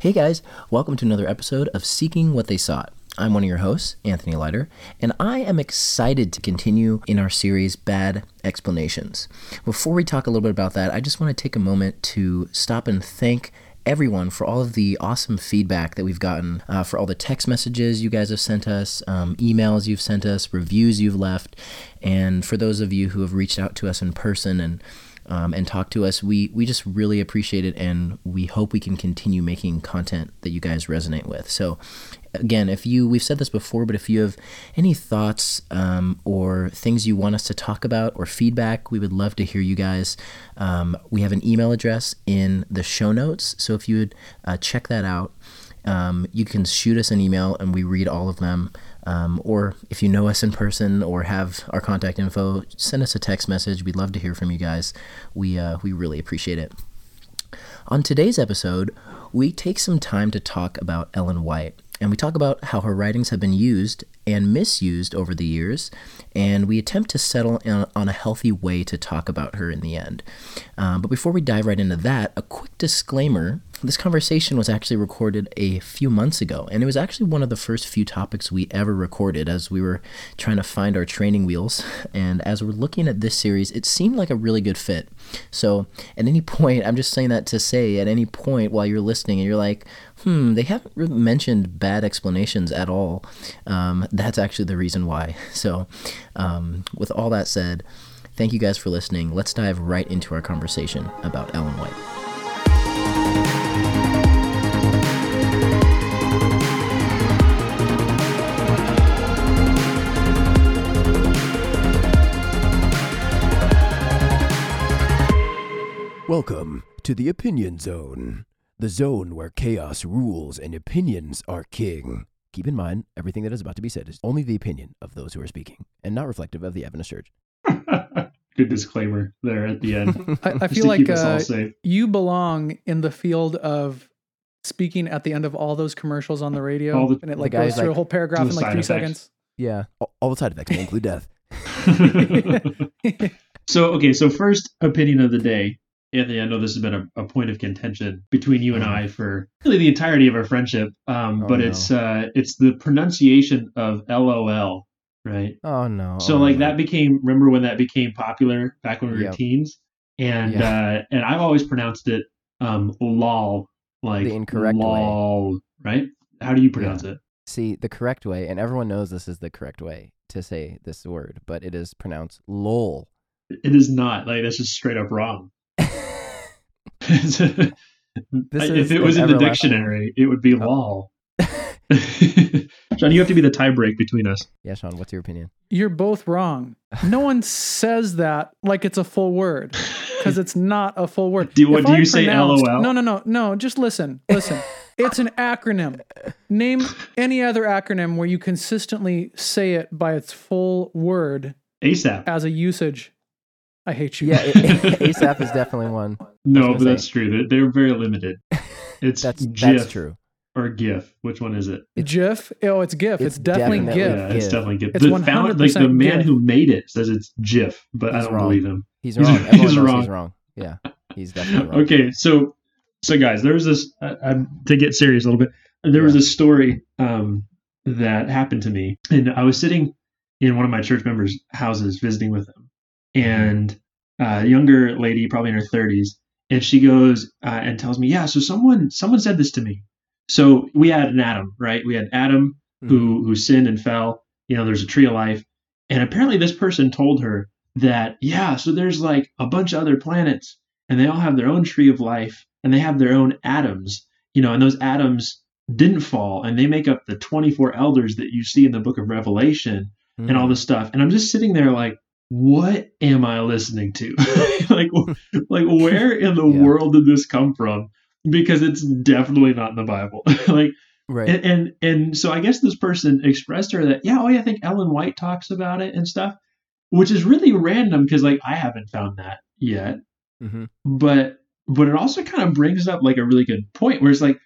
Hey guys, welcome to another episode of Seeking What They Sought. I'm one of your hosts, Anthony Leiter, and I am excited to continue in our series Bad Explanations. Before we talk a little bit about that, I just want to take a moment to stop and thank everyone for all of the awesome feedback that we've gotten, uh, for all the text messages you guys have sent us, um, emails you've sent us, reviews you've left, and for those of you who have reached out to us in person and um, and talk to us. We we just really appreciate it, and we hope we can continue making content that you guys resonate with. So, again, if you we've said this before, but if you have any thoughts um, or things you want us to talk about or feedback, we would love to hear you guys. Um, we have an email address in the show notes, so if you would uh, check that out. Um, you can shoot us an email and we read all of them. Um, or if you know us in person or have our contact info, send us a text message. We'd love to hear from you guys. We, uh, we really appreciate it. On today's episode, we take some time to talk about Ellen White, and we talk about how her writings have been used and misused over the years, and we attempt to settle on a healthy way to talk about her in the end. Um, but before we dive right into that, a quick disclaimer this conversation was actually recorded a few months ago, and it was actually one of the first few topics we ever recorded as we were trying to find our training wheels. And as we're looking at this series, it seemed like a really good fit. So, at any point, I'm just saying that to say, at any point while you're listening and you're like, hmm, they haven't mentioned bad explanations at all, um, that's actually the reason why. So, um, with all that said, thank you guys for listening. Let's dive right into our conversation about Ellen White. Welcome to the Opinion Zone, the zone where chaos rules and opinions are king. Keep in mind, everything that is about to be said is only the opinion of those who are speaking and not reflective of the Adventist Church. Good disclaimer there at the end. I, I feel like uh, you belong in the field of speaking at the end of all those commercials on the radio, the, and it like goes through like, a whole paragraph in like three effects. seconds. Yeah, all, all the side effects may include death. so okay, so first opinion of the day Anthony, I know this has been a, a, point of contention between you and mm-hmm. I for really the entirety of our friendship. Um, oh, but no. it's uh, it's the pronunciation of LOL, right? Oh no! So oh, like no. that became remember when that became popular back when we were yep. teens, and yeah. uh, and I've always pronounced it um, lol, like the incorrect lol, way. right? How do you pronounce yeah. it? See, the correct way, and everyone knows this is the correct way to say this word, but it is pronounced lol. It is not like that's just straight up wrong. if it was in the dictionary, it would be oh. lol. Sean, you have to be the tiebreak between us. Yeah, Sean, what's your opinion? You're both wrong. No one says that like it's a full word because it's not a full word. Do, what, do you say LOL? No, no, no, no. Just listen. Listen. it's an acronym. Name any other acronym where you consistently say it by its full word ASAP as a usage. I hate you. Yeah, ASAP is definitely one. No, but say. that's true. They're, they're, very limited. It's that's, GIF that's true. Or GIF. Which one is it? GIF. Oh, it's GIF. It's, it's definitely, definitely, GIF. Yeah, it's definitely GIF. It's the found, like the man GIF. who made it says it's GIF, but he's I don't wrong. believe him. He's wrong. He's, he's wrong. He's wrong. Yeah, he's definitely wrong. okay, so so guys, there was this. Uh, um, to get serious a little bit, there yeah. was a story um, that happened to me, and I was sitting in one of my church members' houses visiting with them, and uh, younger lady, probably in her 30s, and she goes uh, and tells me, "Yeah, so someone someone said this to me." So we had an Adam, right? We had Adam mm-hmm. who who sinned and fell. You know, there's a tree of life, and apparently this person told her that, yeah, so there's like a bunch of other planets, and they all have their own tree of life, and they have their own Adams. You know, and those Adams didn't fall, and they make up the 24 elders that you see in the book of Revelation, mm-hmm. and all mm. this stuff. And I'm just sitting there like, what am I listening to? like, like where in the yeah. world did this come from? Because it's definitely not in the Bible. like, right. And, and and so I guess this person expressed her that yeah, oh yeah, I think Ellen White talks about it and stuff, which is really random because like I haven't found that yet. Mm-hmm. But but it also kind of brings up like a really good point where it's like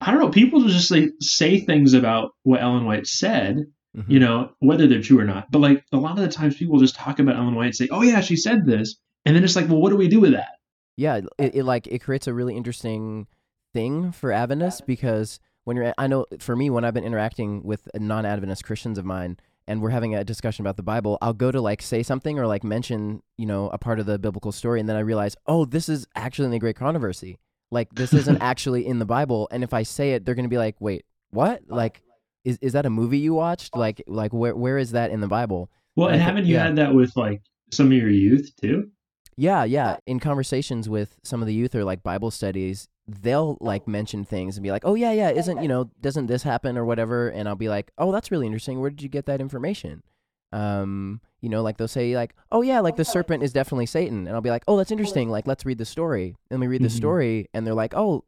I don't know, people just like say things about what Ellen White said mm-hmm. you know, whether they're true or not. But like a lot of the times people just talk about Ellen White and say, oh, yeah, she said this. And then it's like, well, what do we do with that? Yeah, it, it like it creates a really interesting thing for Adventists because when you're, I know for me, when I've been interacting with non-Adventist Christians of mine, and we're having a discussion about the Bible, I'll go to like say something or like mention, you know, a part of the biblical story, and then I realize, oh, this is actually in the great controversy. Like this isn't actually in the Bible, and if I say it, they're gonna be like, wait, what? Like, is is that a movie you watched? Like, like where where is that in the Bible? Well, and haven't you yeah. had that with like some of your youth too? Yeah, yeah. In conversations with some of the youth or like Bible studies, they'll like mention things and be like, "Oh yeah, yeah, isn't you know, doesn't this happen or whatever?" And I'll be like, "Oh, that's really interesting. Where did you get that information?" Um, you know, like they'll say like, "Oh yeah, like the serpent is definitely Satan," and I'll be like, "Oh, that's interesting. Like, let's read the story." And we read the Mhm. story, and they're like, "Oh,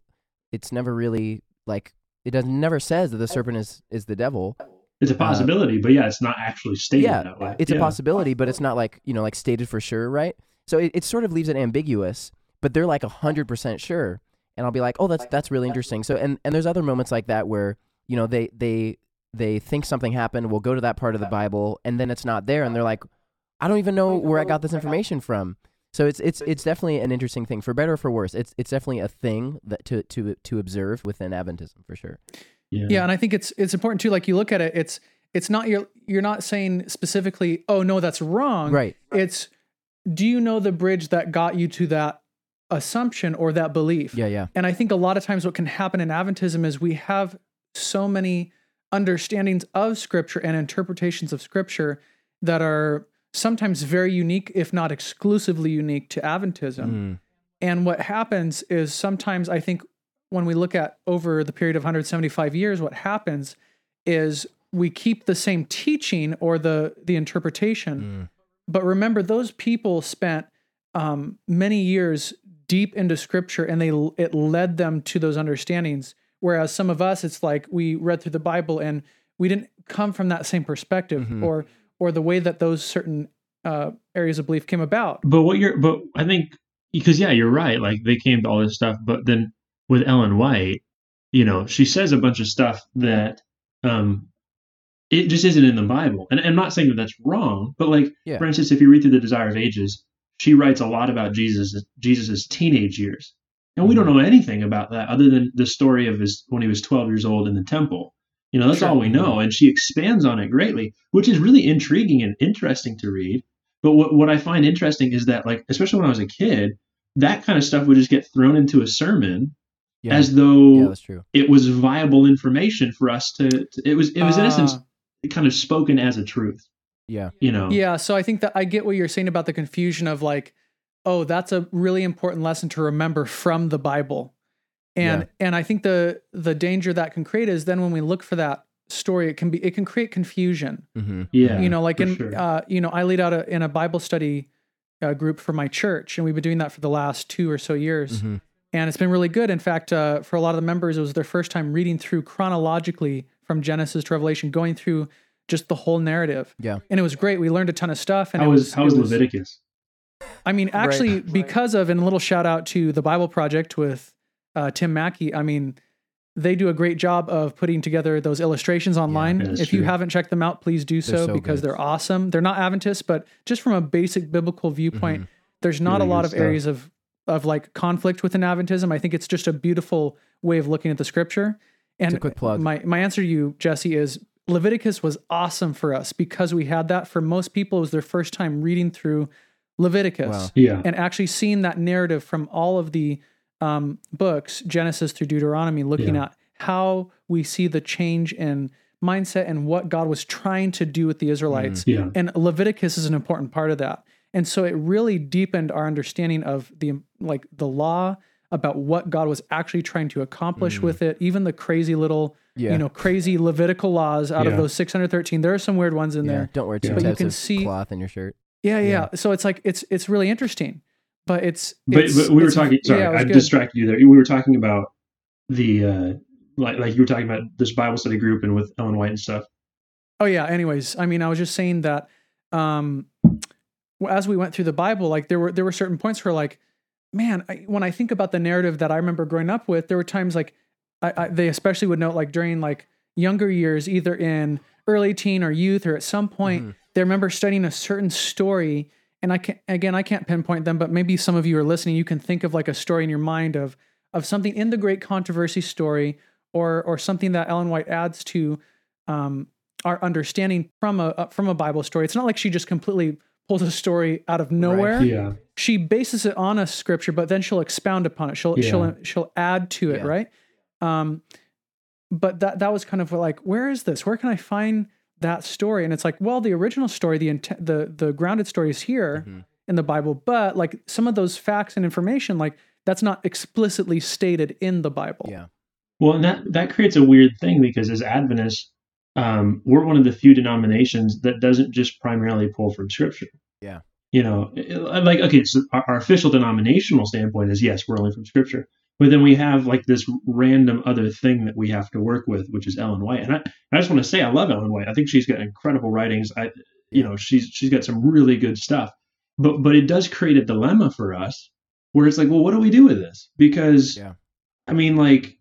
it's never really like it does never says that the serpent is is the devil." It's a possibility, but yeah, it's not actually stated Uh, yeah, that way. it's a possibility, but it's not like you know, like stated for sure, right? So it, it sort of leaves it ambiguous, but they're like hundred percent sure, and I'll be like, oh, that's that's really interesting. So and and there's other moments like that where you know they they they think something happened, we'll go to that part of the Bible, and then it's not there, and they're like, I don't even know where I got this information from. So it's it's it's definitely an interesting thing, for better or for worse. It's it's definitely a thing that to to to observe within Adventism for sure. Yeah. Yeah, and I think it's it's important too. Like you look at it, it's it's not you're you're not saying specifically, oh no, that's wrong. Right. It's do you know the bridge that got you to that assumption or that belief? Yeah, yeah. And I think a lot of times what can happen in Adventism is we have so many understandings of scripture and interpretations of scripture that are sometimes very unique, if not exclusively unique to Adventism. Mm. And what happens is sometimes I think when we look at over the period of 175 years, what happens is we keep the same teaching or the the interpretation. Mm. But remember, those people spent um, many years deep into Scripture, and they it led them to those understandings. Whereas some of us, it's like we read through the Bible and we didn't come from that same perspective, Mhm. or or the way that those certain uh, areas of belief came about. But what you're, but I think because yeah, you're right. Like they came to all this stuff, but then with Ellen White, you know, she says a bunch of stuff that um it just isn't in the Bible. And, and I'm not saying that that's wrong, but like Yeah. for instance, if you read through the Desire of Ages, she writes a lot about Jesus Jesus's teenage years, and we don't Mm-hmm. know anything about that other than the story of his when he was 12 years old in the temple. You know, that's Sure. all we know, and she expands on it greatly, which is really intriguing and interesting to read. But what what I find interesting is that, like, especially when I was a kid, that kind of stuff would just get thrown into a sermon Yeah. as though yeah, that's true. it was viable information for us to. to- it was it was in Ah. essence kind of spoken as a truth. Yeah. You know. Yeah, so I think that I get what you're saying about the confusion of like, oh, that's a really important lesson to remember from the Bible. And and I think the the danger that can create is then when we look for that story, it can be it can create confusion. Mm-hmm. Yeah. you know, like in sure. uh, you know, I lead out a, in a Bible study uh, group for my church, and we've been doing that for the last two or so years, Mm-hmm. and it's been really good. In fact, uh, for a lot of the members, it was their first time reading through chronologically from Genesis to Revelation, going through just the whole narrative. Yeah. and it was great. We learned a ton of stuff, and how it was was how it was Leviticus? I mean, actually, because of and a little shout out to the Bible Project with uh, Tim Mackie. I mean, they do a great job of putting together those illustrations online. that's if you haven't checked them out, please do so, so because good. they're awesome. They're not Adventist, but just from a basic biblical viewpoint, there's not Mm-hmm. Really a lot of stuff. areas of of like conflict within Adventism. I think it's just a beautiful way of looking at the scripture. And a quick plug. My my answer to you, Jesse, is Leviticus was awesome for us because we had that. For most people, it was their first time reading through Leviticus Wow. Yeah. and actually seeing that narrative from all of the um, books, Genesis through Deuteronomy, looking Yeah. at how we see the change in mindset and what God was trying to do with the Israelites. Yeah. And Leviticus is an important part of that. And so it really deepened our understanding of the like the law about what God was actually trying to accomplish with it, even the crazy little, Yeah. you know, crazy Levitical laws out of those 613. There are some weird ones in Yeah. there. Don't wear two But you can of see- cloth in your shirt. Yeah, yeah, Yeah. So it's like it's it's really interesting, but it's But, it's- but we were talking. Sorry, yeah, I good. distracted you there. We were talking about the uh, like like you were talking about this Bible study group and with Ellen White and stuff. Oh yeah. Anyways, I mean, I was just saying that um, as we went through the Bible, like there were there were certain points where like, man, I, when I think about the narrative that I remember growing up with, there were times like I, I, they especially would note like during like younger years, either in early teen or youth or at some point, Mhm. they remember studying a certain story. And I can't again, I can't pinpoint them, but maybe some of you are listening. You can think of like a story in your mind of of something in the great controversy story or or something that Ellen White adds to um, our understanding from a uh, from a Bible story. It's not like she just completely pulls a story out of nowhere. Yeah. She bases it on a scripture, but then she'll expound upon it. She'll Yeah. she'll she'll add to it, Yeah. right? Um, but that that was kind of like, where is this? Where can I find that story? And it's like, well, the original story, the int- the the grounded story is here Mhm. in the Bible, but like some of those facts and information, like that's not explicitly stated in the Bible. Yeah. Well, and that that creates a weird thing because as Adventists, um, we're one of the few denominations that doesn't just primarily pull from Scripture. Yeah. You know, like okay, so our, our official denominational standpoint is yes, we're only from Scripture, but then we have like this random other thing that we have to work with, which is Ellen White. And I, I just want to say I love Ellen White. I think she's got incredible writings. I, you know, she's she's got some really good stuff. But but it does create a dilemma for us where it's like, well, what do we do with this? Because Yeah. I mean, like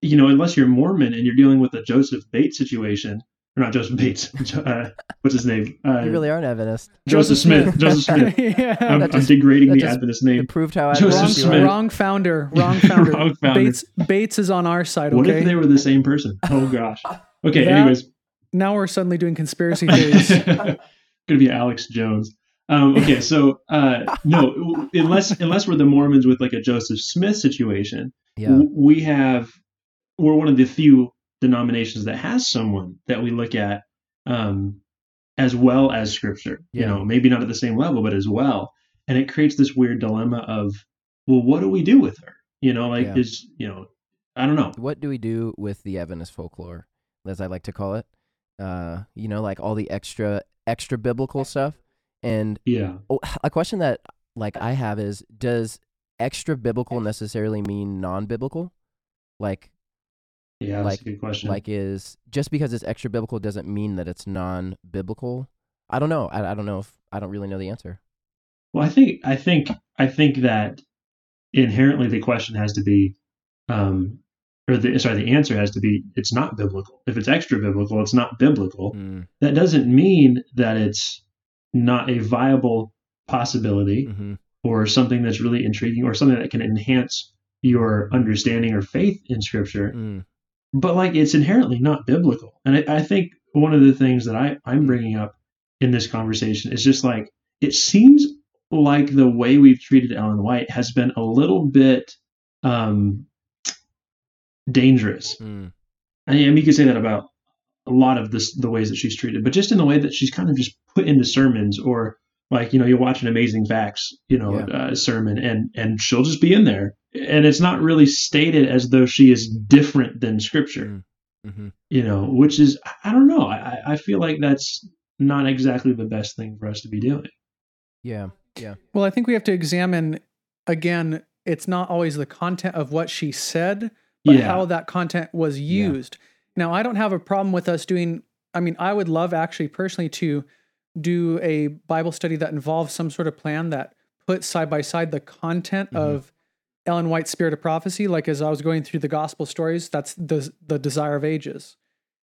you know, unless you're Mormon and you're dealing with a Joseph Bates situation, not Joseph Bates, uh, what's his name? Uh, You really are an Adventist. Joseph Smith. Joseph Smith. yeah. I'm, That I'm degrading the just- Adventist name. proved how Joseph Adventist Smith. wrong founder. Wrong founder. Wrong founder. Bates Bates is on our side. What Okay. if they were the same person? Oh gosh. Okay. That- anyways, now we're suddenly doing conspiracy theories. gonna be Alex Jones. Um, okay, so uh, no, unless unless we're the Mormons with like a Joseph Smith situation, Yeah. w- we have we're one of the few denominations that has someone that we look at um, as well as Scripture. You know, maybe not at the same level, but as well, and it creates this weird dilemma of, well, what do we do with her? You know, like Yeah. is you know, I don't know. What do we do with the Adventist folklore, as I like to call it? Uh, you know, like all the extra extra biblical stuff. And Yeah, oh, a question that like I have is, does extra biblical necessarily mean non biblical? Like yeah, that's Like- a good question. like is just because it's extra biblical doesn't mean that it's non biblical. I don't know. I, I don't know if I don't really know the answer. Well, I think I think I think that inherently the question has to be, um, or the sorry, the answer has to be it's not biblical. If it's extra biblical, it's not biblical. Mm, That doesn't mean that it's not a viable possibility hmm or something that's really intriguing or something that can enhance your understanding or faith in Scripture. mm, But like it's inherently not biblical, and I, I think one of the things that I I'm bringing up in this conversation is just like it seems like the way we've treated Ellen White has been a little bit um, dangerous. mm, I mean, you could say that about a lot of this, the ways that she's treated, but just in the way that she's kind of just put into sermons or like, you know, you watch an amazing facts, you know, Yeah. uh, sermon and, and she'll just be in there and it's not really stated as though she is different than scripture, mm, hmm you know, which is, I don't know. I, I feel like that's not exactly the best thing for us to be doing. Yeah. Yeah well, I think we have to examine again, it's not always the content of what she said, but Yeah. how that content was used. Now, I don't have a problem with us doing, I mean, I would love actually personally to do a Bible study that involves some sort of plan that puts side by side the content Mhm. of Ellen White's Spirit of Prophecy. Like as I was going through the gospel stories, that's the, the desire of ages.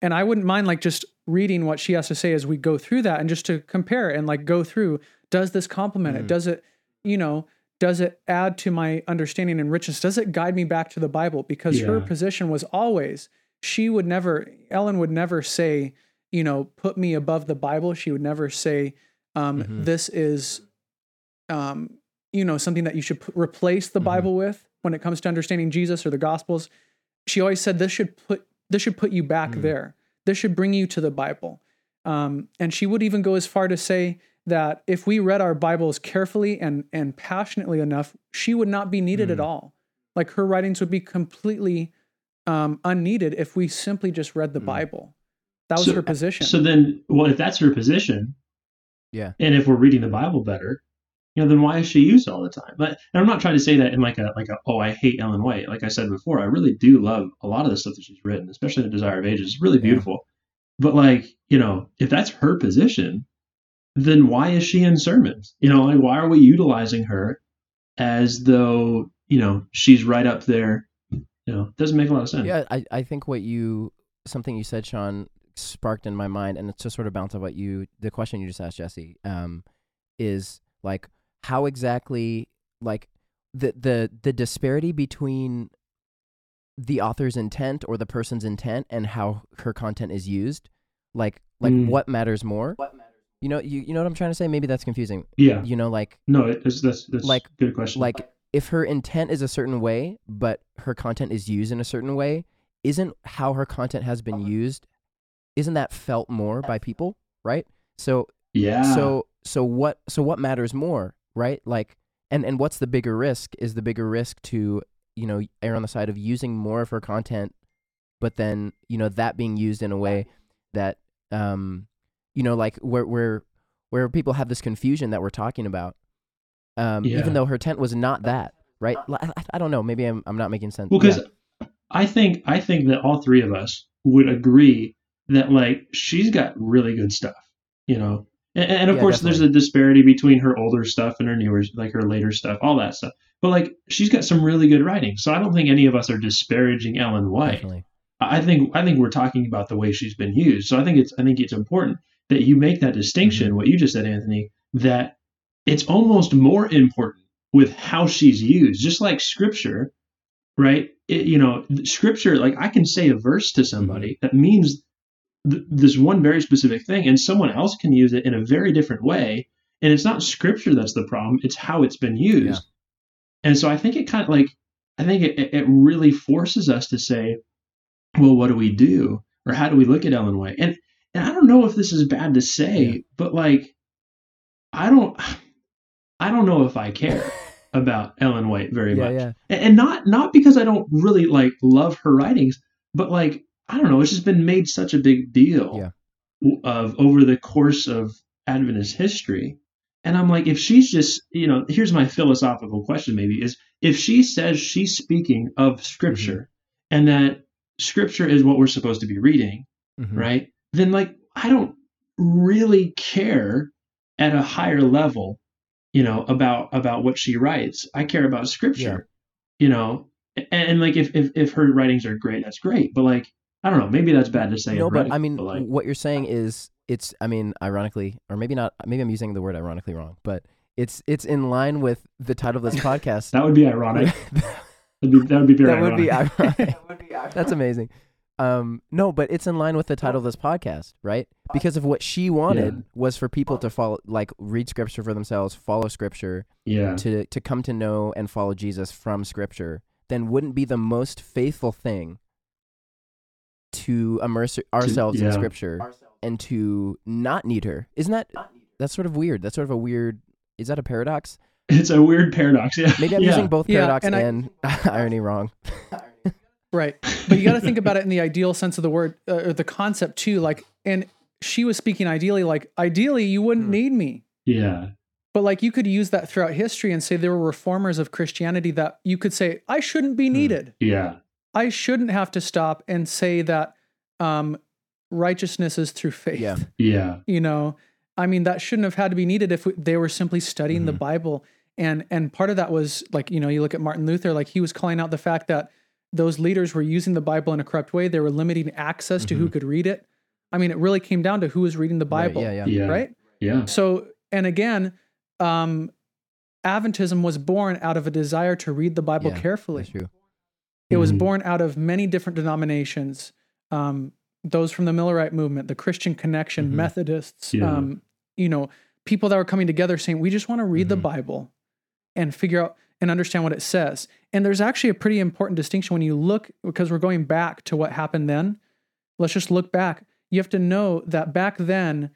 And I wouldn't mind like just reading what she has to say as we go through that and just to compare and like go through does this complement it? Mhm. Does it, you know, does it add to my understanding and richness? Does it guide me back to the Bible? Because her position was always, she would never, Ellen would never say, you know, put me above the Bible. She would never say, um, Mhm. this is, um, you know, something that you should p- replace the Mhm. Bible with when it comes to understanding Jesus or the Gospels. She always said this should put this should put you back Mm. there. This should bring you to the Bible. Um, and she would even go as far to say that if we read our Bibles carefully and and passionately enough, she would not be needed at Mm. all. Like her writings would be completely um, unneeded if we simply just read the Mm. Bible. That was So- her position. So then, well, if that's her position, Yeah. and if we're reading the Bible better, you know, then why is she used all the time? But and I'm not trying to say that in like a like a oh I hate Ellen White. Like I said before, I really do love a lot of the stuff that she's written, especially the Desire of Ages. It's really Yeah. beautiful. But like you know, if that's her position, then why is she in sermons? You know, like why are we utilizing her as though you know she's right up there? You know, doesn't make a lot of sense. Yeah, I, I think what you something you said, Sean, sparked in my mind, and it's just sort of bounce off what you the question you just asked Jesse, um, is like how exactly like the the the disparity between the author's intent or the person's intent and how her content is used like like Mm. what matters more what matters you know you, you know what i'm trying to say maybe that's confusing Yeah. you know like No, it's, that's that's Like- a good question. like if her intent is a certain way but her content is used in a certain way isn't how her content has been used isn't that felt more by people right so yeah. so so what so what matters more right like and and what's the bigger risk is the bigger risk to you know err on the side of using more of her content but then you know that being used in a way that um you know like where where where people have this confusion that we're talking about um Yeah. even though her tent was not that right I, I don't know maybe i'm, I'm not making sense Well, Yeah. because I think I think that all three of us would agree that like she's got really good stuff, you know. And, and of Yeah, course, there's a disparity between her older stuff and her newer, like her later stuff, all that stuff. But like, she's got some really good writing. So I don't think any of us are disparaging Ellen White. definitely I think I think we're talking about the way she's been used. So I think it's I think it's important that you make that distinction. Mhm. What you just said, Anthony, that it's almost more important with how she's used, just like Scripture, right? It, you know, Scripture. Like I can say a verse to somebody that means th- this one very specific thing, and someone else can use it in a very different way. And it's not Scripture that's the problem; it's how it's been used. And so I think it kind of like I think it, it really forces us to say, well, what do we do? Or how do we look at Ellen White? And and I don't know if this is bad to say, Yeah. but like I don't I don't know if I care about Ellen White very yeah much. yeah And, and not not because I don't really like love her writings, but like I don't know, it's just been made such a big deal Yeah. of over the course of Adventist history. And I'm like, if she's just, you know, here's my philosophical question maybe is if she says she's speaking of scripture and that scripture is what we're supposed to be reading, Mhm. right? Then like I don't really care at a higher level, you know, about about what she writes. I care about scripture, you know, and, and like if, if if her writings are great, that's great. But like I don't know, maybe that's bad to say. no but writing, i mean like, what you're saying is it's i mean ironically or maybe not maybe i'm using the word ironically wrong but it's it's in line with the title of this podcast that would be ironic. That'd be, that would be very that would be ironic. ironic. That's amazing. Um, no, but it's in line with the title of this podcast, right? Because of what she wanted Yeah. was for people to follow, like, read scripture for themselves, follow scripture, yeah, to to come to know and follow Jesus from scripture. Then wouldn't be the most faithful thing to immerse ourselves in yeah. scripture and to not need her. Isn't that that's sort of weird? That's sort of a weird. Is that a paradox? it's a weird paradox. Yeah, Maybe I'm yeah. using both Yeah, paradox and and, I- irony wrong. Right. But you got to think about it in the ideal sense of the word uh, or the concept too. Like, and she was speaking ideally, like, ideally, you wouldn't Hmm. need me. Yeah, But like, you could use that throughout history and say there were reformers of Christianity that you could say, I shouldn't be Hmm. needed. yeah, I shouldn't have to stop and say that um, righteousness is through faith. Yeah. yeah, You know, I mean, that shouldn't have had to be needed if we, they were simply studying the Mhm. Bible. And and part of that was like, you know, you look at Martin Luther, like he was calling out the fact that those leaders were using the Bible in a corrupt way. They were limiting access to who could read it. I mean, it really came down to who was reading the Mm-hmm. Right, Bible, yeah, yeah. yeah, right? yeah, So, and again, um, Adventism was born out of a desire to read the Bible Yeah, carefully. That's true. It was Mhm. born out of many different denominations. Um, those from the Millerite movement, the Christian Connection, Mhm. Methodists, Yeah. um, you know, people that were coming together saying, we just want to read the Mhm. Bible and figure out and understand what it says. And there's actually a pretty important distinction when you look, because we're going back to what happened then. Let's just look back. You have to know that back then,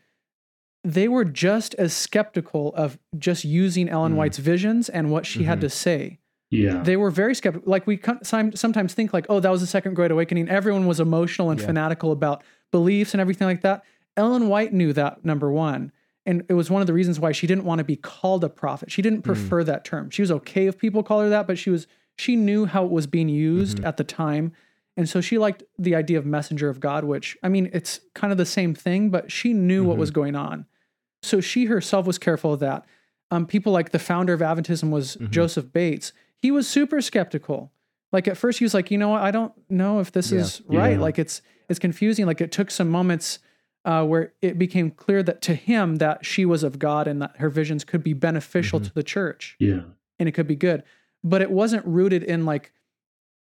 they were just as skeptical of just using Ellen Mm. White's visions and what she had Mhm. to say yeah, they were very skeptical. Like we sometimes think like, oh, that was the second great awakening. Everyone was emotional and Yeah. fanatical about beliefs and everything like that. Ellen White knew that number one. And it was one of the reasons why she didn't want to be called a prophet. She didn't mm. prefer that term. She was okay if people call her that, but she was she knew how it was being used mm-hmm. at the time. And so she liked the idea of messenger of God, which I mean, it's kind of the same thing, but she knew what was mm-hmm. going on. So she herself was careful of that. Um, people like the founder of Adventism was mm-hmm. Joseph Bates. He was super skeptical. Like at first he was like, you know what, I don't know if this Yeah. is right. Yeah. Like it's it's confusing. Like it took some moments uh, where it became clear that to him that she was of God and that her visions could be beneficial Mhm. to the church yeah, and it could be good. but it wasn't rooted in like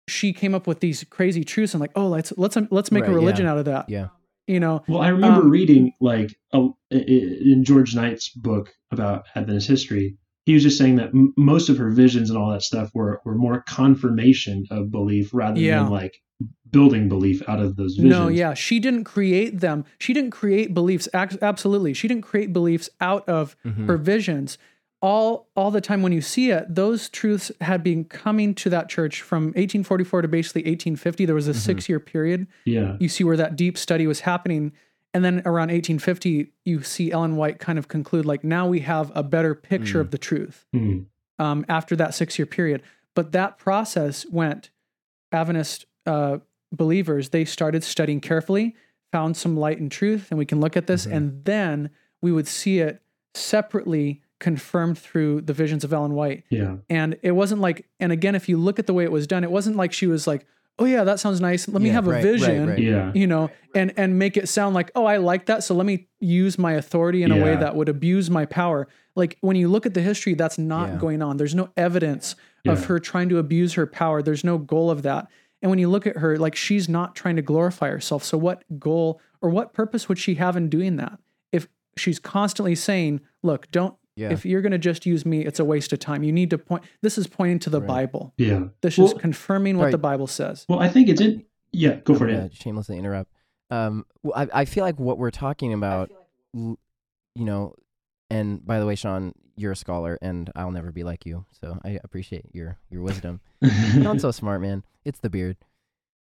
she came up with these crazy truths and like, oh, let's let's let's make Right, a religion yeah. out of that. Yeah. You know, Well, I remember Um, reading like a, i- in George Knight's book about Adventist history. He was just saying that m- most of her visions and all that stuff were were more confirmation of belief rather Yeah. than like building belief out of those visions. No, yeah, she didn't create them. She didn't create beliefs. ac- Absolutely, she didn't create beliefs out of Mhm. her visions. All all the time when you see it, those truths had been coming to that church from 1844 to basically 1850. There was a Mhm. six year period. Yeah. You see where that deep study was happening, and then around 1850, you see Ellen White kind of conclude like now we have a better picture Mm. of the truth Mm. um, after that six year period. But that process went Adventist uh, believers, they started studying carefully, found some light and truth, and we can look at this, Mhm. and then we would see it separately confirmed through the visions of Ellen White. Yeah. And it wasn't like, and again, if you look at the way it was done, it wasn't like she was like, oh yeah, that sounds nice. Let me Yeah, have a right, right, vision right. Yeah. you know and and make it sound like oh i like that so let me use my authority in a way that would abuse my power like when you look at the history that's not Yeah. going on there's no evidence Yeah. of her trying to abuse her power there's no goal of that and when you look at her like she's not trying to glorify herself so what goal or what purpose would she have in doing that if she's constantly saying look don't Yeah. if you're going to just use me it's a waste of time you need to point this is pointing to the Right. bible Yeah. this Well- is confirming what Right. the bible says Well, I think it's in. Yeah. Go for I'm it. gonna shamelessly interrupt. Um, well, I, I feel like what we're talking about, l- you know, and by the way, Sean, you're a scholar, and I'll never be like you, so I appreciate your your wisdom. Not so smart, man. It's the beard.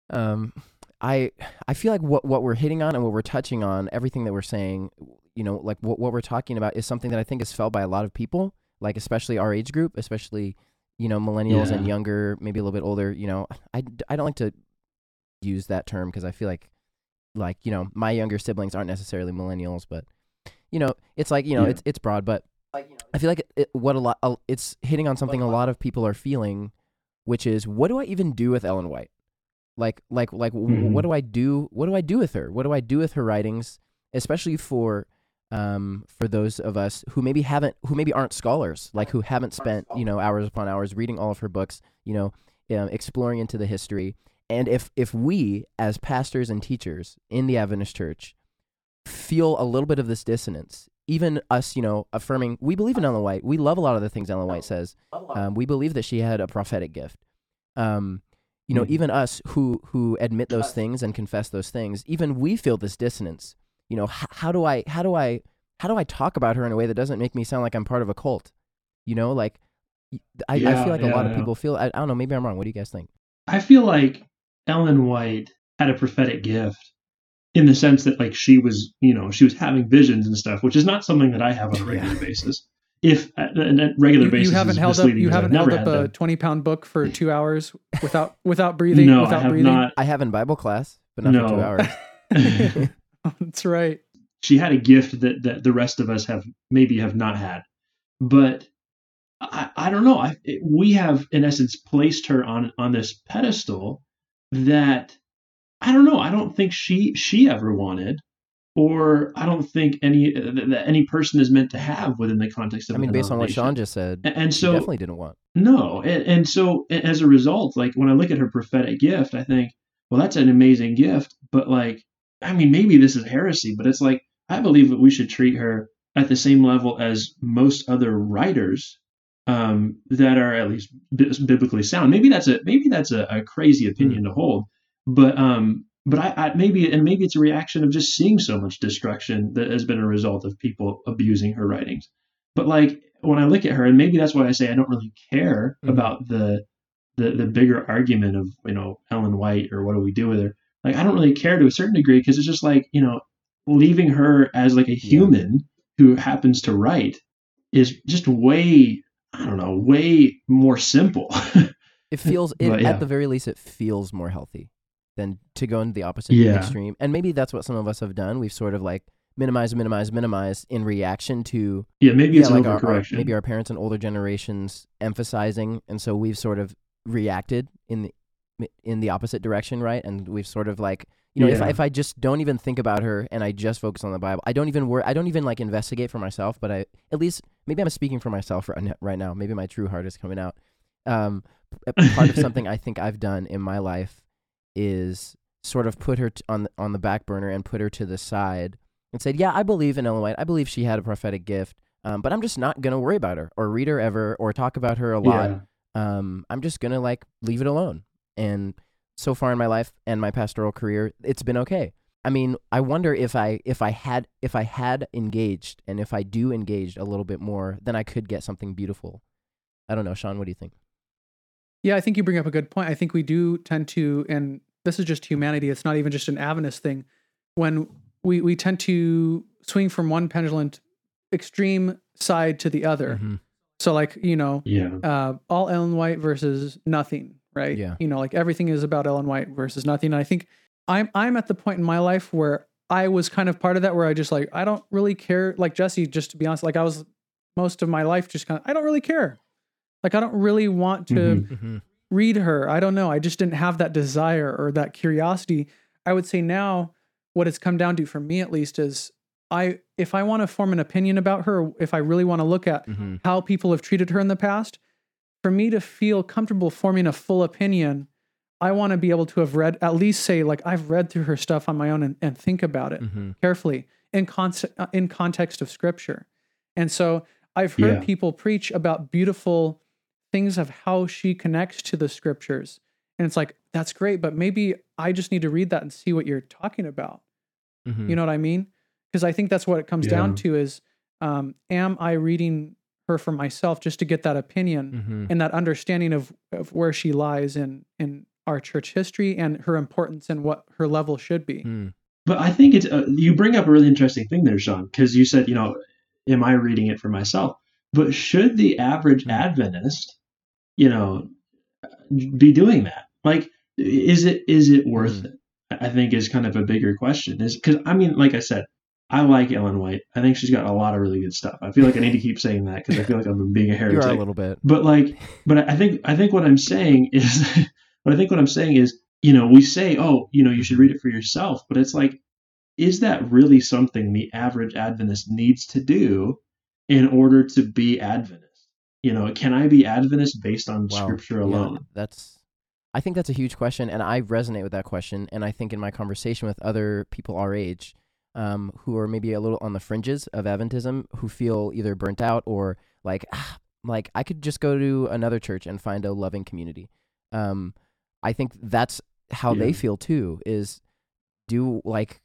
Um, I I feel like what what we're hitting on and what we're touching on, everything that we're saying, you know, like what what we're talking about is something that I think is felt by a lot of people, like especially our age group, especially you know millennials and younger, maybe a little bit older. You know, I I don't like to use that term because I feel like like you know my younger siblings aren't necessarily millennials, but you know it's like you know Yeah. it's it's broad, but I feel like it, it, what a lot it's hitting on something a lot of people are feeling, which is what do I even do with Ellen White? Like like like w Mhm. what do I do? What do I do with her? What do I do with her writings? Especially for um for those of us who maybe haven't who maybe aren't scholars, like who haven't spent you know hours upon hours reading all of her books, you know, um, exploring into the history. And if if we as pastors and teachers in the Adventist Church feel a little bit of this dissonance, even us, you know, affirming we believe in Ellen White, we love a lot of the things Ellen White says. Um, we believe that she had a prophetic gift. Um, you know, Mhm. even us who who admit those things and confess those things, even we feel this dissonance. You know, h- how do I how do I how do I talk about her in a way that doesn't make me sound like I'm part of a cult? You know, like I, Yeah, feel like a lot yeah, of people feel. I, I don't know. Maybe I'm wrong. What do you guys think? I feel like Ellen White had a prophetic gift in the sense that like she was, you know, she was having visions and stuff, which is not something that I have on a regular Yeah. basis. If uh, and a regular you, basis you haven't held up you I've haven't held up a 20 pound book for two hours without without breathing No, I without have breathing not. I have in Bible class, but not for two No. hours. that's right she had a gift that, that the rest of us have maybe have not had. But I, I don't know. I, it- we have in essence placed her on on this pedestal that I don't know. I don't think she she ever wanted, or I don't think any that any person is meant to have within the context of. I mean, based on what Sean just said, A- and so definitely didn't want. no, and, and so as a result, like when I look at her prophetic gift, I think, well, that's an amazing gift, but like, I mean, maybe this is heresy, but it's like I believe that we should treat her at the same level as most other writers um, that are at least bi- biblically sound. Maybe that's a maybe that's a, a crazy opinion to hold, but um, but I, I maybe and maybe it's a reaction of just seeing so much destruction that has been a result of people abusing her writings. But like when I look at her, and maybe that's why I say I don't really care Mhm. about the, the the bigger argument of you know Ellen White or what do we do with her. Like I don't really care to a certain degree because it's just like you know leaving her as like a human who happens to write is just way I don't know way more simple. It feels, it, But, yeah. at the very least, it feels more healthy than to go into the opposite Yeah. extreme. And maybe that's what some of us have done. We've sort of like minimized, minimized, minimized in reaction to yeah, maybe it's yeah, an like our, our, maybe our parents and older generations emphasizing, and so we've sort of reacted in the in the opposite direction, right? And we've sort of like you know, if I, if I just don't even think about her and I just focus on the Bible, I don't even worry, I don't even like investigate for myself, but I at least maybe I'm speaking for myself right now, right now. Maybe my true heart is coming out. Um, part of something I think I've done in my life is sort of put her t- on the, on the back burner and put her to the side and said, "Yeah, I believe in Ellen White. I believe she had a prophetic gift, um, but I'm just not gonna worry about her or read her ever or talk about her a lot. Yeah. Um, I'm just gonna like leave it alone." And so far in my life and my pastoral career, it's been okay. I mean, I wonder if I if I had if I had engaged and if I do engage a little bit more, then I could get something beautiful. I don't know, Sean. What do you think? Yeah, I think you bring up a good point. I think we do tend to, and this is just humanity. It's not even just an Adventist thing. When we we tend to swing from one pendulum extreme side to the other. Mhm. So, like you know, Yeah. uh, all Ellen White versus nothing, right? Yeah. You know, like everything is about Ellen White versus nothing. And I think I'm I'm at the point in my life where I was kind of part of that, where I just like I don't really care. Like Jesse, just to be honest, like I was most of my life just kind of I don't really care. Like I don't really want to Mhm. Mhm. read her. I don't know. I just didn't have that desire or that curiosity. I would say now what it's come down to for me at least is I if I want to form an opinion about her, if I really want to look at Mhm. how people have treated her in the past, for me to feel comfortable forming a full opinion, I want to be able to have read at least say like I've read through her stuff on my own and, and think about it Mhm. carefully in concept uh, in context of scripture. And so I've heard Yeah. people preach about beautiful things of how she connects to the scriptures. And it's like that's great, but maybe I just need to read that and see what you're talking about. Mhm. You know what I mean? Because I think that's what it comes down to is um, am I reading her for myself just to get that opinion Mhm. and that understanding of, of where she lies in in our church history and her importance and what her level should be. Mm. But I think it's uh, you bring up a really interesting thing there, Sean, because you said, you know, am I reading it for myself? But should the average Hmm. Adventist, you know, be doing that? Like, is it is it worth Hmm. it? I think is kind of a bigger question. Is because I mean, like I said, I like Ellen White. I think she's got a lot of really good stuff. I feel like I need to keep saying that because I feel like I'm being a heretic. a little bit. But like, but I think I think what I'm saying is, but I think what I'm saying is, you know, we say, oh, you know, you should read it for yourself, but it's like, is that really something the average Adventist needs to do in order to be Adventist? You know, can I be Adventist based on Wow. Scripture Yeah, alone? that's I think that's a huge question and I resonate with that question and I think in my conversation with other people our age um, who are maybe a little on the fringes of Adventism who feel either burnt out or like ah, like I could just go to another church and find a loving community. Um, I think that's how they feel too is do like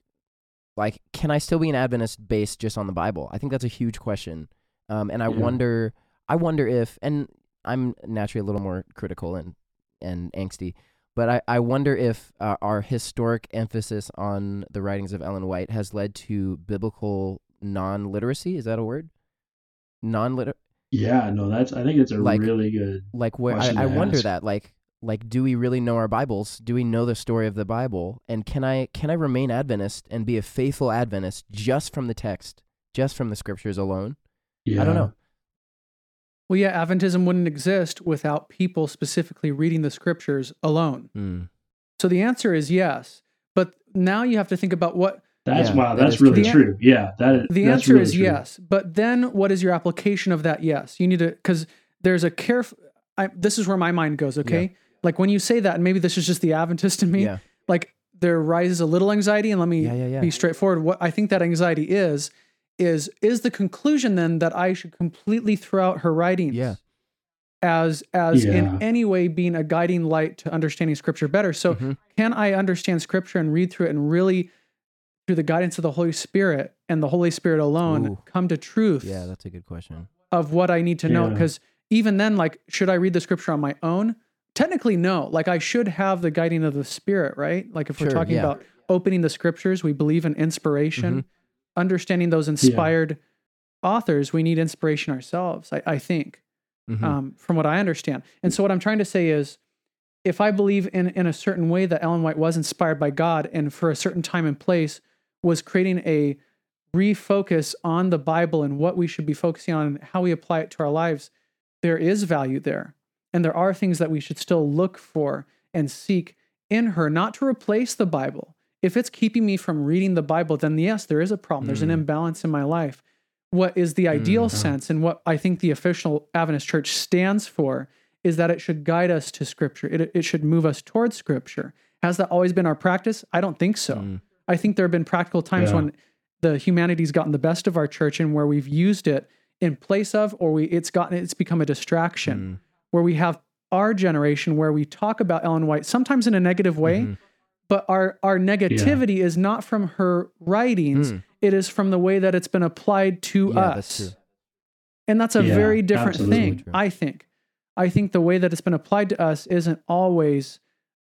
like can I still be an Adventist based just on the Bible? I think that's a huge question. Um, and I Yeah. wonder I wonder if and I'm naturally a little more critical and and angsty, but I, I wonder if uh, our historic emphasis on the writings of Ellen White has led to biblical non literacy. Is that a word? Non liter Yeah, no, that's I think it's a Like- really good. like where I, I wonder that like like do we really know our Bibles? Do we know the story of the Bible? And can I can I remain Adventist and be a faithful Adventist just from the text, just from the scriptures alone? Yeah. I don't know. Well, yeah, Adventism wouldn't exist without people specifically reading the scriptures alone. Mm. So the answer is yes. But now you have to think about what That's Yeah, wow. That's is really true. true. Yeah, that is. the answer really is true. yes. But then what is your application of that yes? You need to, because there's a careful, I, this is where my mind goes, okay? Like when you say that, and maybe this is just the Adventist in me, Yeah. like there rises a little anxiety. And let me Yeah, yeah, yeah. be straightforward. What I think that anxiety is, is, is the conclusion then that I should completely throw out her writings? Yeah. As as Yeah. in any way being a guiding light to understanding scripture better. So Mhm. can I understand scripture and read through it and really through the guidance of the Holy Spirit and the Holy Spirit alone Ooh. come to truth Yeah, that's a good question. of what I need to know Yeah. because even then like should I read the scripture on my own? Technically no. Like I should have the guiding of the Spirit, right? Like if we're talking yeah. about opening the scriptures, we believe in inspiration, Mm-hmm. Understanding those inspired authors, we need inspiration ourselves, I, I think Mhm. um, from what I understand. And so what I'm trying to say is, if I believe in in a certain way that Ellen White was inspired by God and for a certain time and place was creating a refocus on the Bible and what we should be focusing on and how we apply it to our lives, there is value there. And there are things that we should still look for and seek in her, not to replace the Bible. If it's keeping me from reading the Bible, then yes, there is a problem. There's an Mm. imbalance in my life. What is the ideal Mm. sense and what I think the official Adventist church stands for is that it should guide us to Scripture. It, it should move us towards Scripture. Has that always been our practice? I don't think so. Mm. I think there have been practical times Yeah. when the humanity's gotten the best of our church and where we've used it in place of, or we it's gotten it's become a distraction. Mm. Where we have our generation where we talk about Ellen White sometimes in a negative way, Mhm. But our our negativity is not from her writings. Mm. It is from the way that it's been applied to Yeah, us. that's. And that's a Yeah, very different thing, true. I think. I think the way that it's been applied to us isn't always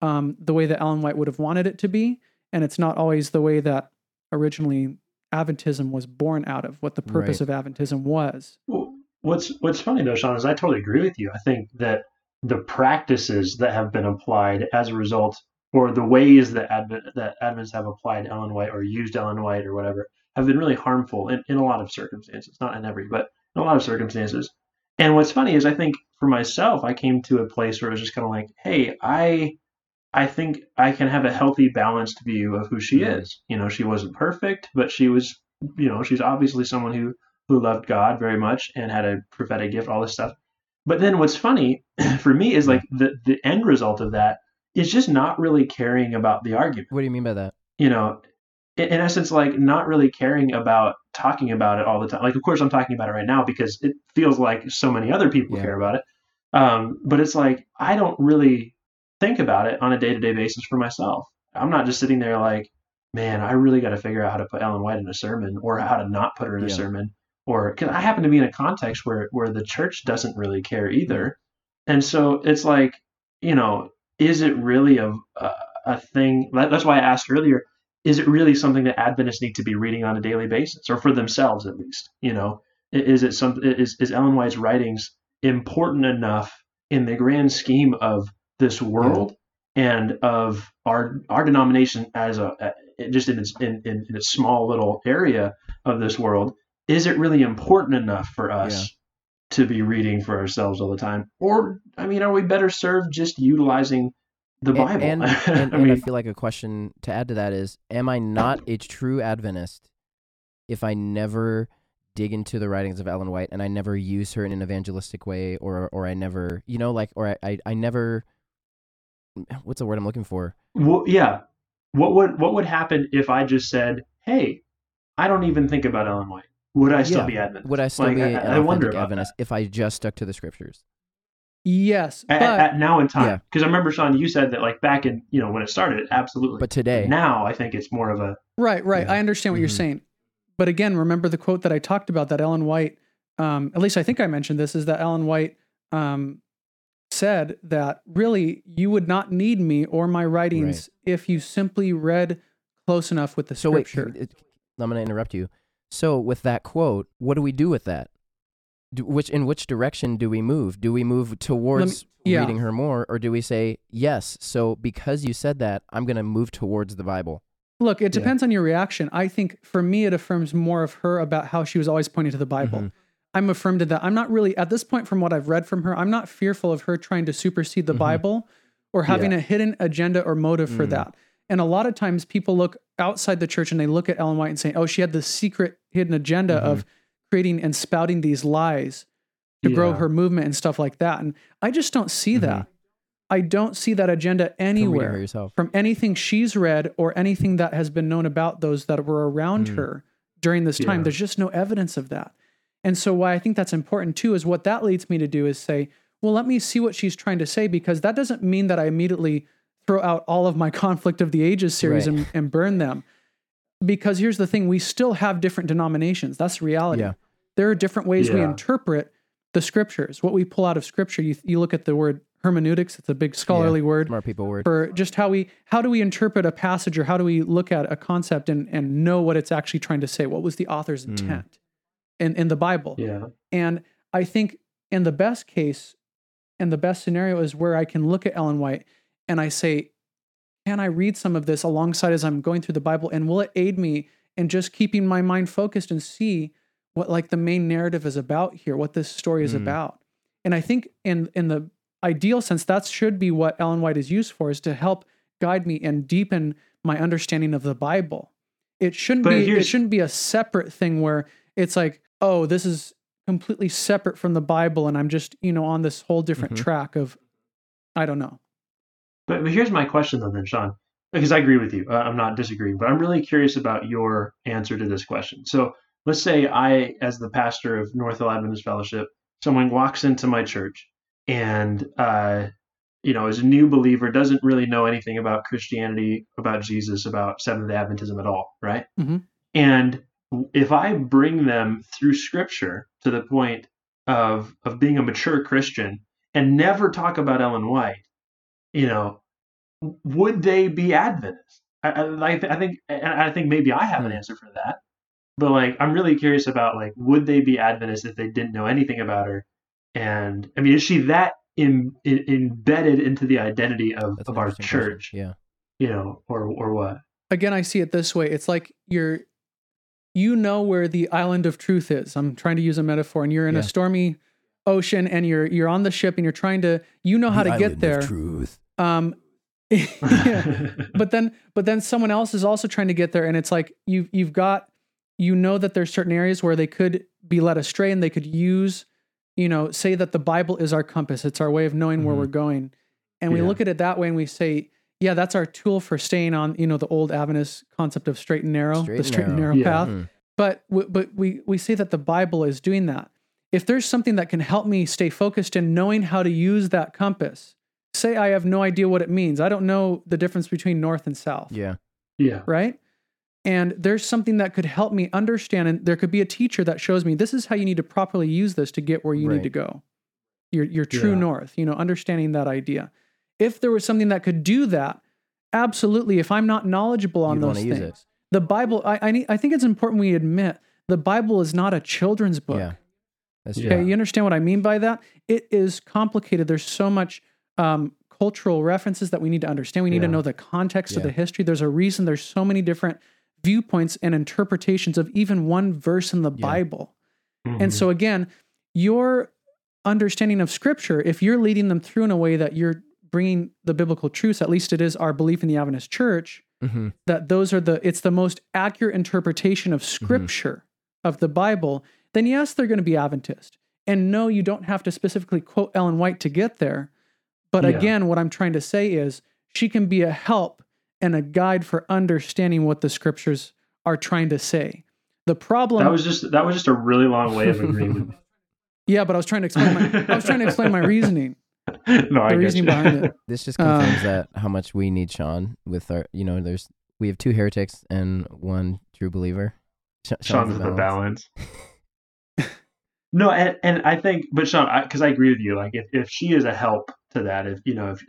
um, the way that Ellen White would have wanted it to be. And it's not always the way that originally Adventism was born out of, what the purpose Right. of Adventism was. Well, What's What's funny though, Sean, is I totally agree with you. I think that the practices that have been applied as a result, or the ways that Advent that Advents have applied Ellen White or used Ellen White or whatever, have been really harmful in, in a lot of circumstances. Not in every, but in a lot of circumstances. And what's funny is I think for myself, I came to a place where it was just kind of like, hey, I I think I can have a healthy, balanced view of who she Mhm. is. You know, she wasn't perfect, but she was, you know, she's obviously someone who who loved God very much and had a prophetic gift, all this stuff. But then what's funny for me is like the the end result of that is just not really caring about the argument. What do you mean by that? You know, in, in essence, like not really caring about talking about it all the time. Like, of course, I'm talking about it right now because it feels like so many other people Yeah. care about it. Um, but it's like I don't really think about it on a day to day basis for myself. I'm not just sitting there like, man, I really got to figure out how to put Ellen White in a sermon or how to not put her in a sermon. Or because I happen to be in a context where where the church doesn't really care either, and so it's like, you know, is it really a a, thing? That's why I asked earlier. Is it really something that Adventists need to be reading on a daily basis, or for themselves at least? You know, is it some is is Ellen White's writings important enough in the grand scheme of this world and of our our denomination as a, just in its in, in its small little area of this world? Is it really important enough for us? To be reading for ourselves all the time, or I mean, are we better served just utilizing the Bible? And, and, I and I feel like a question to add to that is Am I not a true Adventist if I never dig into the writings of Ellen White and I never use her in an evangelistic way or, or I never, you know, like, or I, I, I never, what's the word I'm looking for? Well, yeah. What would what would happen if I just said, "Hey, I don't even think about Ellen White"? Would I still Yeah. be Adventist? Would I still Like, be I, an I wonder authentic about Adventist if I just stuck to the scriptures? Yes, that. but At, at now in time, because I remember Sean, you said that like back in you know when it started, absolutely. But today, now I think it's more of a Right, right. Yeah. I understand what you're Mhm. saying. But again, remember the quote that I talked about that Ellen White, um, at least I think I mentioned this, is that Ellen White um, said that really you would not need me or my writings if you simply read close enough with the so wait, scripture. it- I'm going to interrupt you. So with that quote, what do we do with that? Do, which in which direction do we move? Do we move towards yeah. reading her more, or do we say yes? So because you said that, I'm going to move towards the Bible. Look, it Yeah. depends on your reaction. I think for me, it affirms more of her about how she was always pointing to the Bible. Mhm. I'm affirmed in that. I'm not really, at this point, from what I've read from her, I'm not fearful of her trying to supersede the Mhm. Bible or having Yeah. a hidden agenda or motive for Mm. that. And a lot of times people look outside the church and they look at Ellen White and say, oh, she had this secret hidden agenda Mm-hmm. of creating and spouting these lies to grow her movement and stuff like that. And I just don't see Mhm. that. I don't see that agenda anywhere her from anything she's read or anything that has been known about those that were around Mm. her during this time. Yeah. There's just no evidence of that. And so, why I think that's important too is what that leads me to do is say, well, let me see what she's trying to say, because that doesn't mean that I immediately throw out all of my Conflict of the Ages series Right. and, and burn them. Because here's the thing we still have different denominations. That's reality. Yeah. There are different ways we interpret the scriptures, what we pull out of scripture. You, you look at the word hermeneutics, it's a big scholarly word Smart people word. for just how we how do we interpret a passage or how do we look at a concept and and know what it's actually trying to say what was the author's Mm. intent in in the bible yeah. and i think in the best case and the best scenario is where i can look at ellen white and i say can i read some of this alongside as i'm going through the bible and will it aid me in just keeping my mind focused and see what like the main narrative is about here what this story is Mm. about and i think in in the ideal sense that should be what ellen white is used for is to help guide me and deepen my understanding of the bible it shouldn't But be it shouldn't be a separate thing where it's like oh this is completely separate from the Bible and I'm just, you know, on this whole different Mhm. track of I don't know. But, but here's my question though, then, Sean, because I agree with you. Uh, I'm not disagreeing, but I'm really curious about your answer to this question. So let's say I, as the pastor of North Hill Adventist Fellowship, someone walks into my church and, uh, you know, is a new believer, doesn't really know anything about Christianity, about Jesus, about Seventh Day Adventism at all, right? Mhm. And if I bring them through Scripture to the point of of being a mature Christian and never talk about Ellen White, you know, would they be Adventists? I, I, I think, and I think maybe I have an Hmm. answer for that. But like, I'm really curious about like, would they be Adventists if they didn't know anything about her? And I mean, is she that in, in, embedded into the identity of, That's of our interesting question. church? Yeah. You know, or or what? Again, I see it this way. It's like you're you know where the island of truth is. I'm trying to use a metaphor and you're in Yeah. a stormy ocean and you're you're on the ship and you're trying to you know how The to get there. Truth. Um yeah. but then but then someone else is also trying to get there and it's like you you've got you know that there's certain areas where they could be led astray and they could use you know say that the bible is our compass it's our way of knowing where Mhm. we're going and we Yeah. look at it that way and we say yeah that's our tool for staying on you know the old adventist concept of straight and narrow Straight the straight and narrow. narrow Yeah. path Mm. but w- but we we say that the bible is doing that if there's something that can help me stay focused in knowing how to use that compass say i have no idea what it means i don't know the difference between north and south Yeah. yeah. right and there's something that could help me understand and there could be a teacher that shows me this is how you need to properly use this to get where you need to go your your true Yeah. north you know understanding that idea if there was something that could do that absolutely if i'm not knowledgeable on You'd those wanna use things it. the bible I, I need i think it's important we admit the bible is not a children's book Yeah. That's Yeah. true. Okay, you understand what I mean by that? It is complicated. There's so much um, cultural references that we need to understand. We need to know the context of the history. There's a reason there's so many different viewpoints and interpretations of even one verse in the Yeah. Bible. Mhm. And so again, your understanding of scripture, if you're leading them through in a way that you're bringing the biblical truths, at least it is our belief in the Adventist church, hmm that those are the it's the most accurate interpretation Mm-hmm. of scripture of the bible then yes they're going to be adventist and no you don't have to specifically quote ellen white to get there but Yeah. again what i'm trying to say is she can be a help and a guide for understanding what the scriptures are trying to say the problem that was just that was just a really long way of agreeing with me. yeah but i was trying to explain my i was trying to explain my reasoning no, I the get reasoning behind it This just Uh, confirms that how much we need Sean with our, you know, there's we have two heretics and one true believer. Sh- Sean's the balance. No, and, and I think, but Sean, because I, agree with you. Like, if, if she is a help to that, if you know, if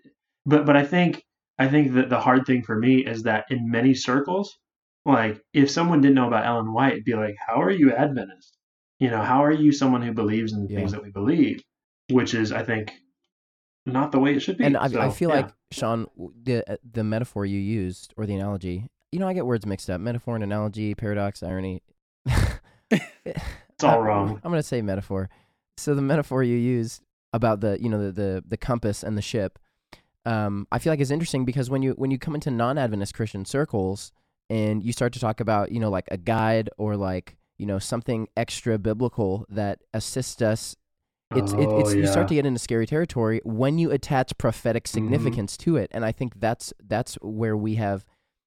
but but I think I think that the hard thing for me is that in many circles, like if someone didn't know about Ellen White, it'd be like, how are you Adventist? You know, how are you someone who believes in the things that we believe? Which is, I think, not the way it should be. And I, I feel yeah. like Sean, the uh, the metaphor you used or the analogy, you know, I get words mixed up. Metaphor and analogy, paradox, irony. it's all wrong. I'm gonna say metaphor. So the metaphor you used about the you know the the, the compass and the ship, um, I feel like is interesting because when you when you come into non-Adventist Christian circles and you start to talk about you know like a guide or like you know something extra biblical that assists us it's, it, Oh, it's you start to get into scary territory when you attach prophetic Mm-hmm. significance to it and i think that's that's where we have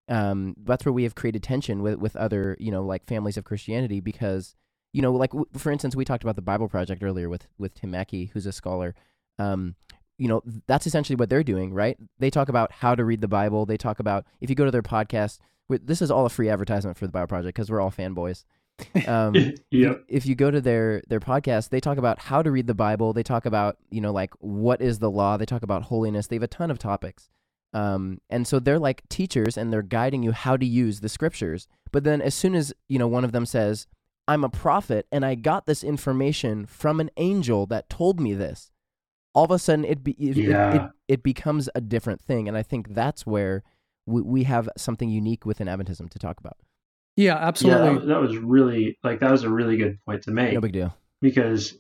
um that's where we have created tension with with other you know like families of christianity because you know like w- for instance we talked about the bible project earlier with with tim mackie who's a scholar um you know that's essentially what they're doing right they talk about how to read the bible they talk about if you go to their podcast this is all a free advertisement for the bible project because we're all fanboys um yep. if you go to their their podcast, they talk about how to read the Bible. They talk about you know like what is the law. They talk about holiness. They have a ton of topics, um, and so they're like teachers and they're guiding you how to use the scriptures. But then as soon as you know one of them says, "I'm a prophet and I got this information from an angel that told me this," all of a sudden it be, it, it- it, it becomes a different thing, and I think that's where we, we have something unique within Adventism to talk about. yeah Yeah, absolutely that, that was really like that was a really good point to make. No big deal. because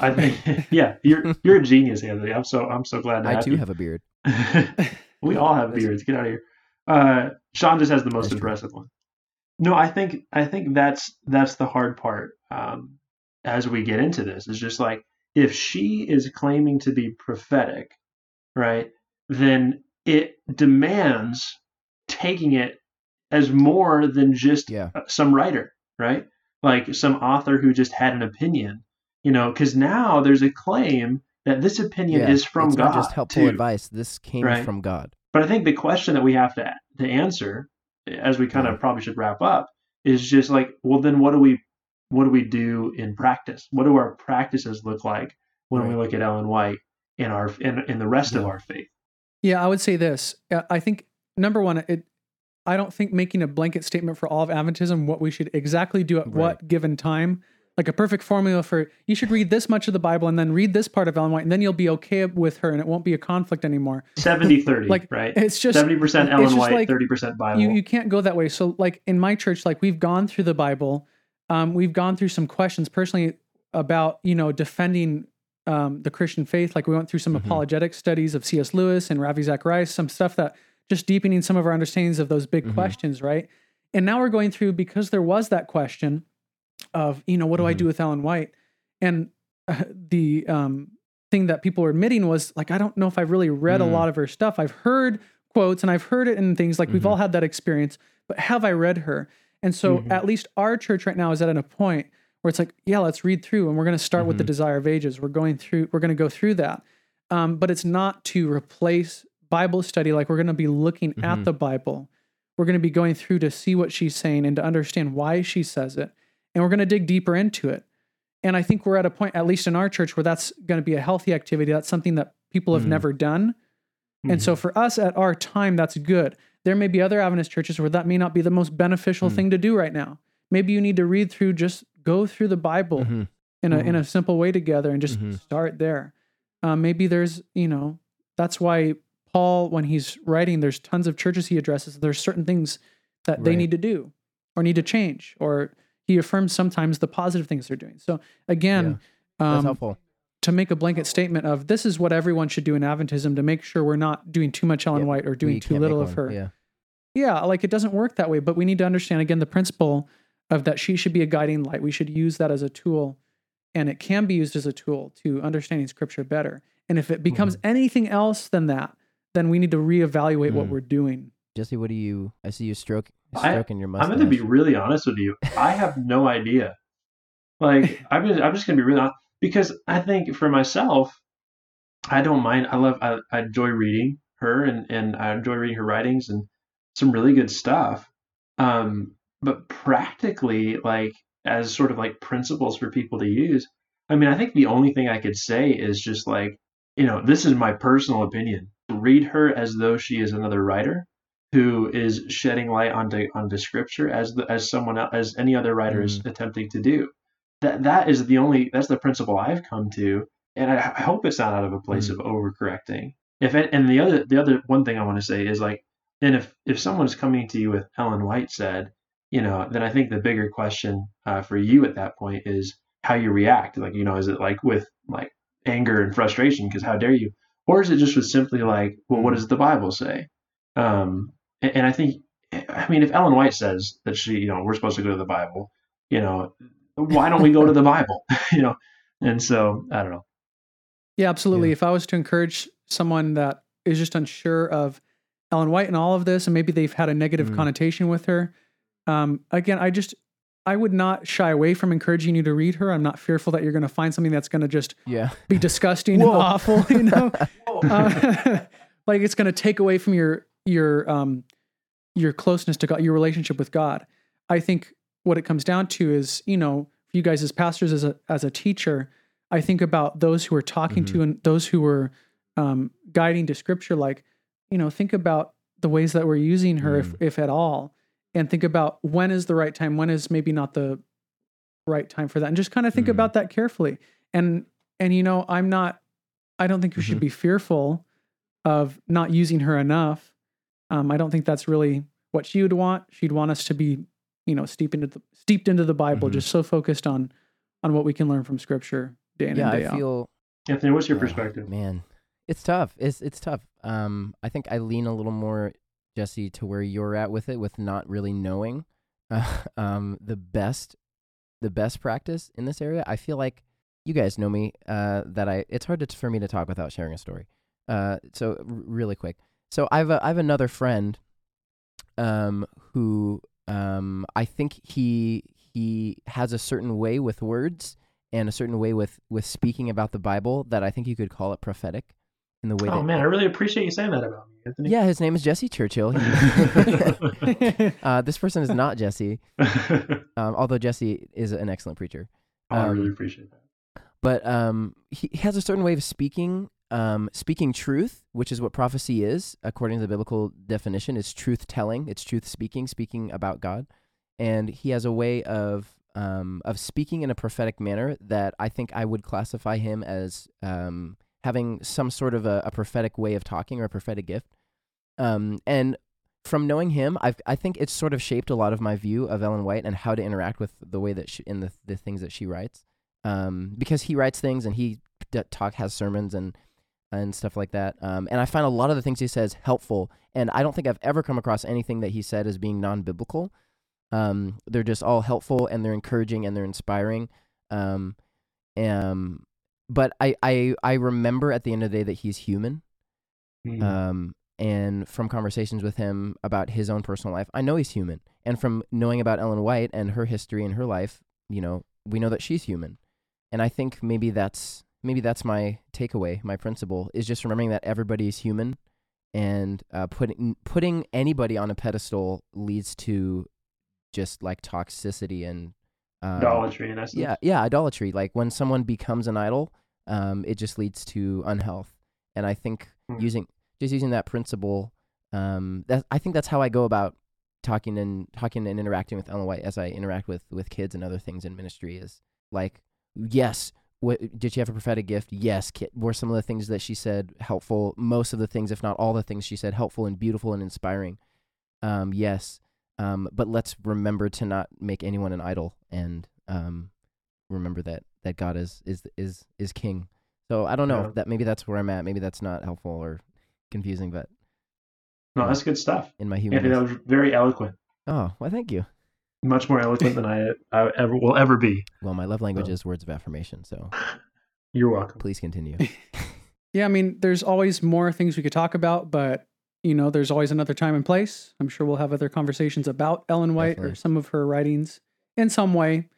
I think yeah, you're you're a genius, Anthony. I'm so I'm so glad to I have too you. have a beard. we all have beards. Get out of here. Uh, Sean just has the most That's true. impressive one. No, I think I think that's that's the hard part. Um, as we get into this is just like if she is claiming to be prophetic, right, then it demands taking it as more than just Yeah. some writer, right? Like some author who just had an opinion, you know, because now there's a claim that this opinion Yeah, is from it's God. just helpful too. advice. This came Right. from God. But I think the question that we have to to answer, as we kind Yeah. of probably should wrap up, is just like, well, then what do we what do we do in practice? What do our practices look like when we look at Ellen White in our in, in the rest of our faith? Yeah, I would say this. Uh, I think number one, it. I don't think making a blanket statement for all of Adventism, what we should exactly do at Right. what given time, like a perfect formula for you should read this much of the Bible and then read this part of Ellen White, and then you'll be okay with her, and it won't be a conflict anymore. 70-30, Like right? it's just Seventy percent Ellen just White, like thirty percent Bible. you you can't go that way. So like in my church, like we've gone through the Bible, um, we've gone through some questions personally about you know defending um, the Christian faith. Like we went through some Mhm. apologetic studies of C.S. Lewis and Ravi Zacharias, some stuff that just deepening some of our understandings of those big Mhm. questions, right? And now we're going through because there was that question of you know what do I Mhm. do with Ellen White, and uh, the um, thing that people were admitting was like I don't know if I've really read a Mm. lot of her stuff. I've heard quotes and I've heard it in things like we've Mhm. all had that experience, but have I read her? And so Mhm. at least our church right now is at a point where it's like, yeah, let's read through and we're going to start with the Mhm. desire of ages. We're going through, we're going to go through that. Um, but it's not to replace Bible study. Like we're going to be looking at the Bible. We're going to be going through to see what she's saying and to understand why she says it. And we're going to dig deeper into it. And I think we're at a point, at least in our church, where that's going to be a healthy activity. That's something that people have Mhm. never done. And Mhm. so for us at our time, that's good. There may be other Adventist churches where that may not be the most beneficial Mm. thing to do right now. Maybe you need to read through, just go through the Bible Mhm. in a in a simple way together and just start there. Um, maybe there's, you know, that's why Paul, when he's writing, there's tons of churches he addresses. There's certain things that they need to do or need to change, or he affirms sometimes the positive things they're doing. So again, That's um, helpful. to make a blanket statement of this is what everyone should do in Adventism to make sure we're not doing too much Ellen Yeah, White or doing too little of her. Yeah. Yeah, like it doesn't work that way, but we need to understand again the principle of that she should be a guiding light. We should use that as a tool, and it can be used as a tool to understanding scripture better. And if it becomes anything else than that, then we need to reevaluate what Mhm. we're doing. Jesse, what do you? I see you stroke I- stroking your I'm going to be really honest with you. I have no idea. Like I'm just, I'm just going to be really honest because I think for myself, I don't mind. I love. I, I enjoy reading her and and I enjoy reading her writings and some really good stuff. Um, but practically, like as sort of like principles for people to use. I mean, I think the only thing I could say is just like you know, this is my personal opinion. Read her as though she is another writer who is shedding light onto onto scripture as the, as someone else, as any other writer is attempting to do. That that is the only that's the principle I've come to, and I, I hope it's not out of a place of overcorrecting. If it, and the other the other one thing I want to say is like, and if if someone's coming to you with Ellen White said, you know, then I think the bigger question uh, for you at that point is how you react. Like, you know, is it like with like anger and frustration because how dare you, or is it just with simply like, well, what does the Bible say? Um, and, and I think, I mean, if Ellen White says that she, you know, we're supposed to go to the Bible, you know, why don't we go to the Bible? you know, and so I don't know. Yeah, absolutely. Yeah. If I was to encourage someone that is just unsure of Ellen White and all of this, and maybe they've had a negative Mm. connotation with her, um, again, I just I would not shy away from encouraging you to read her. I'm not fearful that you're going to find something that's going to just Yeah. be disgusting and awful. You know, uh, like it's going to take away from your your um your closeness to God, your relationship with God. I think what it comes down to is, you know, for you guys as pastors, as a as a teacher, I think about those who are talking to and those who are um, guiding to Scripture. Like, you know, think about the ways that we're using her, if if at all, and think about when is the right time, when is maybe not the right time for that, and just kind of think Mhm. about that carefully. And and you know, I'm not. I don't think you should Mhm. be fearful of not using her enough. Um, I don't think that's really what she would want. She'd want us to be, you know, steeped into the steeped into the Bible, Mhm. just so focused on on what we can learn from Scripture day in yeah, and day I out. feel Anthony, what's your Oh, perspective? Man, it's tough. It's it's tough. Um, I think I lean a little more, Jesse, to where you're at with it, with not really knowing, uh, um, the best the best practice in this area. I feel like you guys know me uh, that I it's hard to, for me to talk without sharing a story. Uh, so r- really quick. So I've a, I have another friend um, who um, I think he he has a certain way with words and a certain way with with speaking about the Bible that I think you could call it prophetic in the way Oh that man, I really appreciate you saying that about me, Anthony. yeah, his name is Jesse Churchill. Uh, this person is not Jesse, um, although Jesse is an excellent preacher. Oh, I really Um, appreciate that. But um, he he has a certain way of speaking, um, speaking truth, which is what prophecy is, according to the biblical definition. It's truth telling. It's truth speaking, speaking about God, and he has a way of um, of speaking in a prophetic manner that I think I would classify him as um, having some sort of a, a prophetic way of talking or a prophetic gift. Um, and from knowing him, I've, I think it's sort of shaped a lot of my view of Ellen White and how to interact with the way that she in the the things that she writes. Um, because he writes things and he talk has sermons and and stuff like that. Um, and I find a lot of the things he says helpful. And I don't think I've ever come across anything that he said as being non biblical. Um, they're just all helpful and they're encouraging and they're inspiring. Um, um, but I, I I remember at the end of the day that he's human. Mm. Um, and from conversations with him about his own personal life, I know he's human. And from knowing about Ellen White and her history and her life, you know, we know that she's human. And I think maybe that's maybe that's my takeaway, my principle is just remembering that everybody is human, and uh, putting putting anybody on a pedestal leads to just like toxicity and um, Idolatry, in essence. yeah, yeah, idolatry. Like when someone becomes an idol, um, it just leads to unhealth. And I think Hmm. using just using that principle, um, that I think that's how I go about talking and talking and interacting with Ellen White as I interact with with kids and other things in ministry. Is like, yes, what, did she have a prophetic gift? Yes. Were some of the things that she said helpful? Most of the things, if not all the things she said, helpful and beautiful and inspiring. Um, yes. Um, but let's remember to not make anyone an idol and um, remember that that God is is is is king. So I don't know Yeah. that maybe that's where I'm at. Maybe that's not helpful or confusing, but No, that's good stuff. in my Anthony, that was very eloquent. Oh, well, thank you. Much more eloquent than I, I ever will ever be. Well, my love language Oh. is words of affirmation. So You're welcome. please continue. Yeah, I mean, there's always more things we could talk about, but you know, there's always another time and place. I'm sure we'll have other conversations about Ellen White Definitely. or some of her writings in some way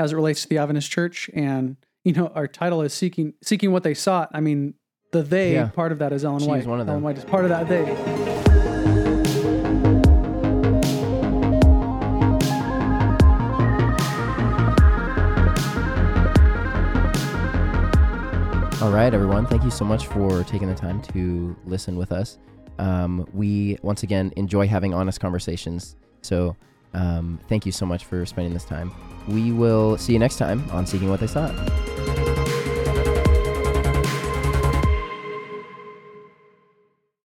as it relates to the Adventist Church. And you know, our title is seeking seeking what they sought. I mean, the they Yeah. part of that is Ellen She White. is one of them. Ellen White is part of that they. All right, everyone. Thank you so much for taking the time to listen with us. Um, we, once again, enjoy having honest conversations. So, um, thank you so much for spending this time. We will see you next time on Seeking What They Sought.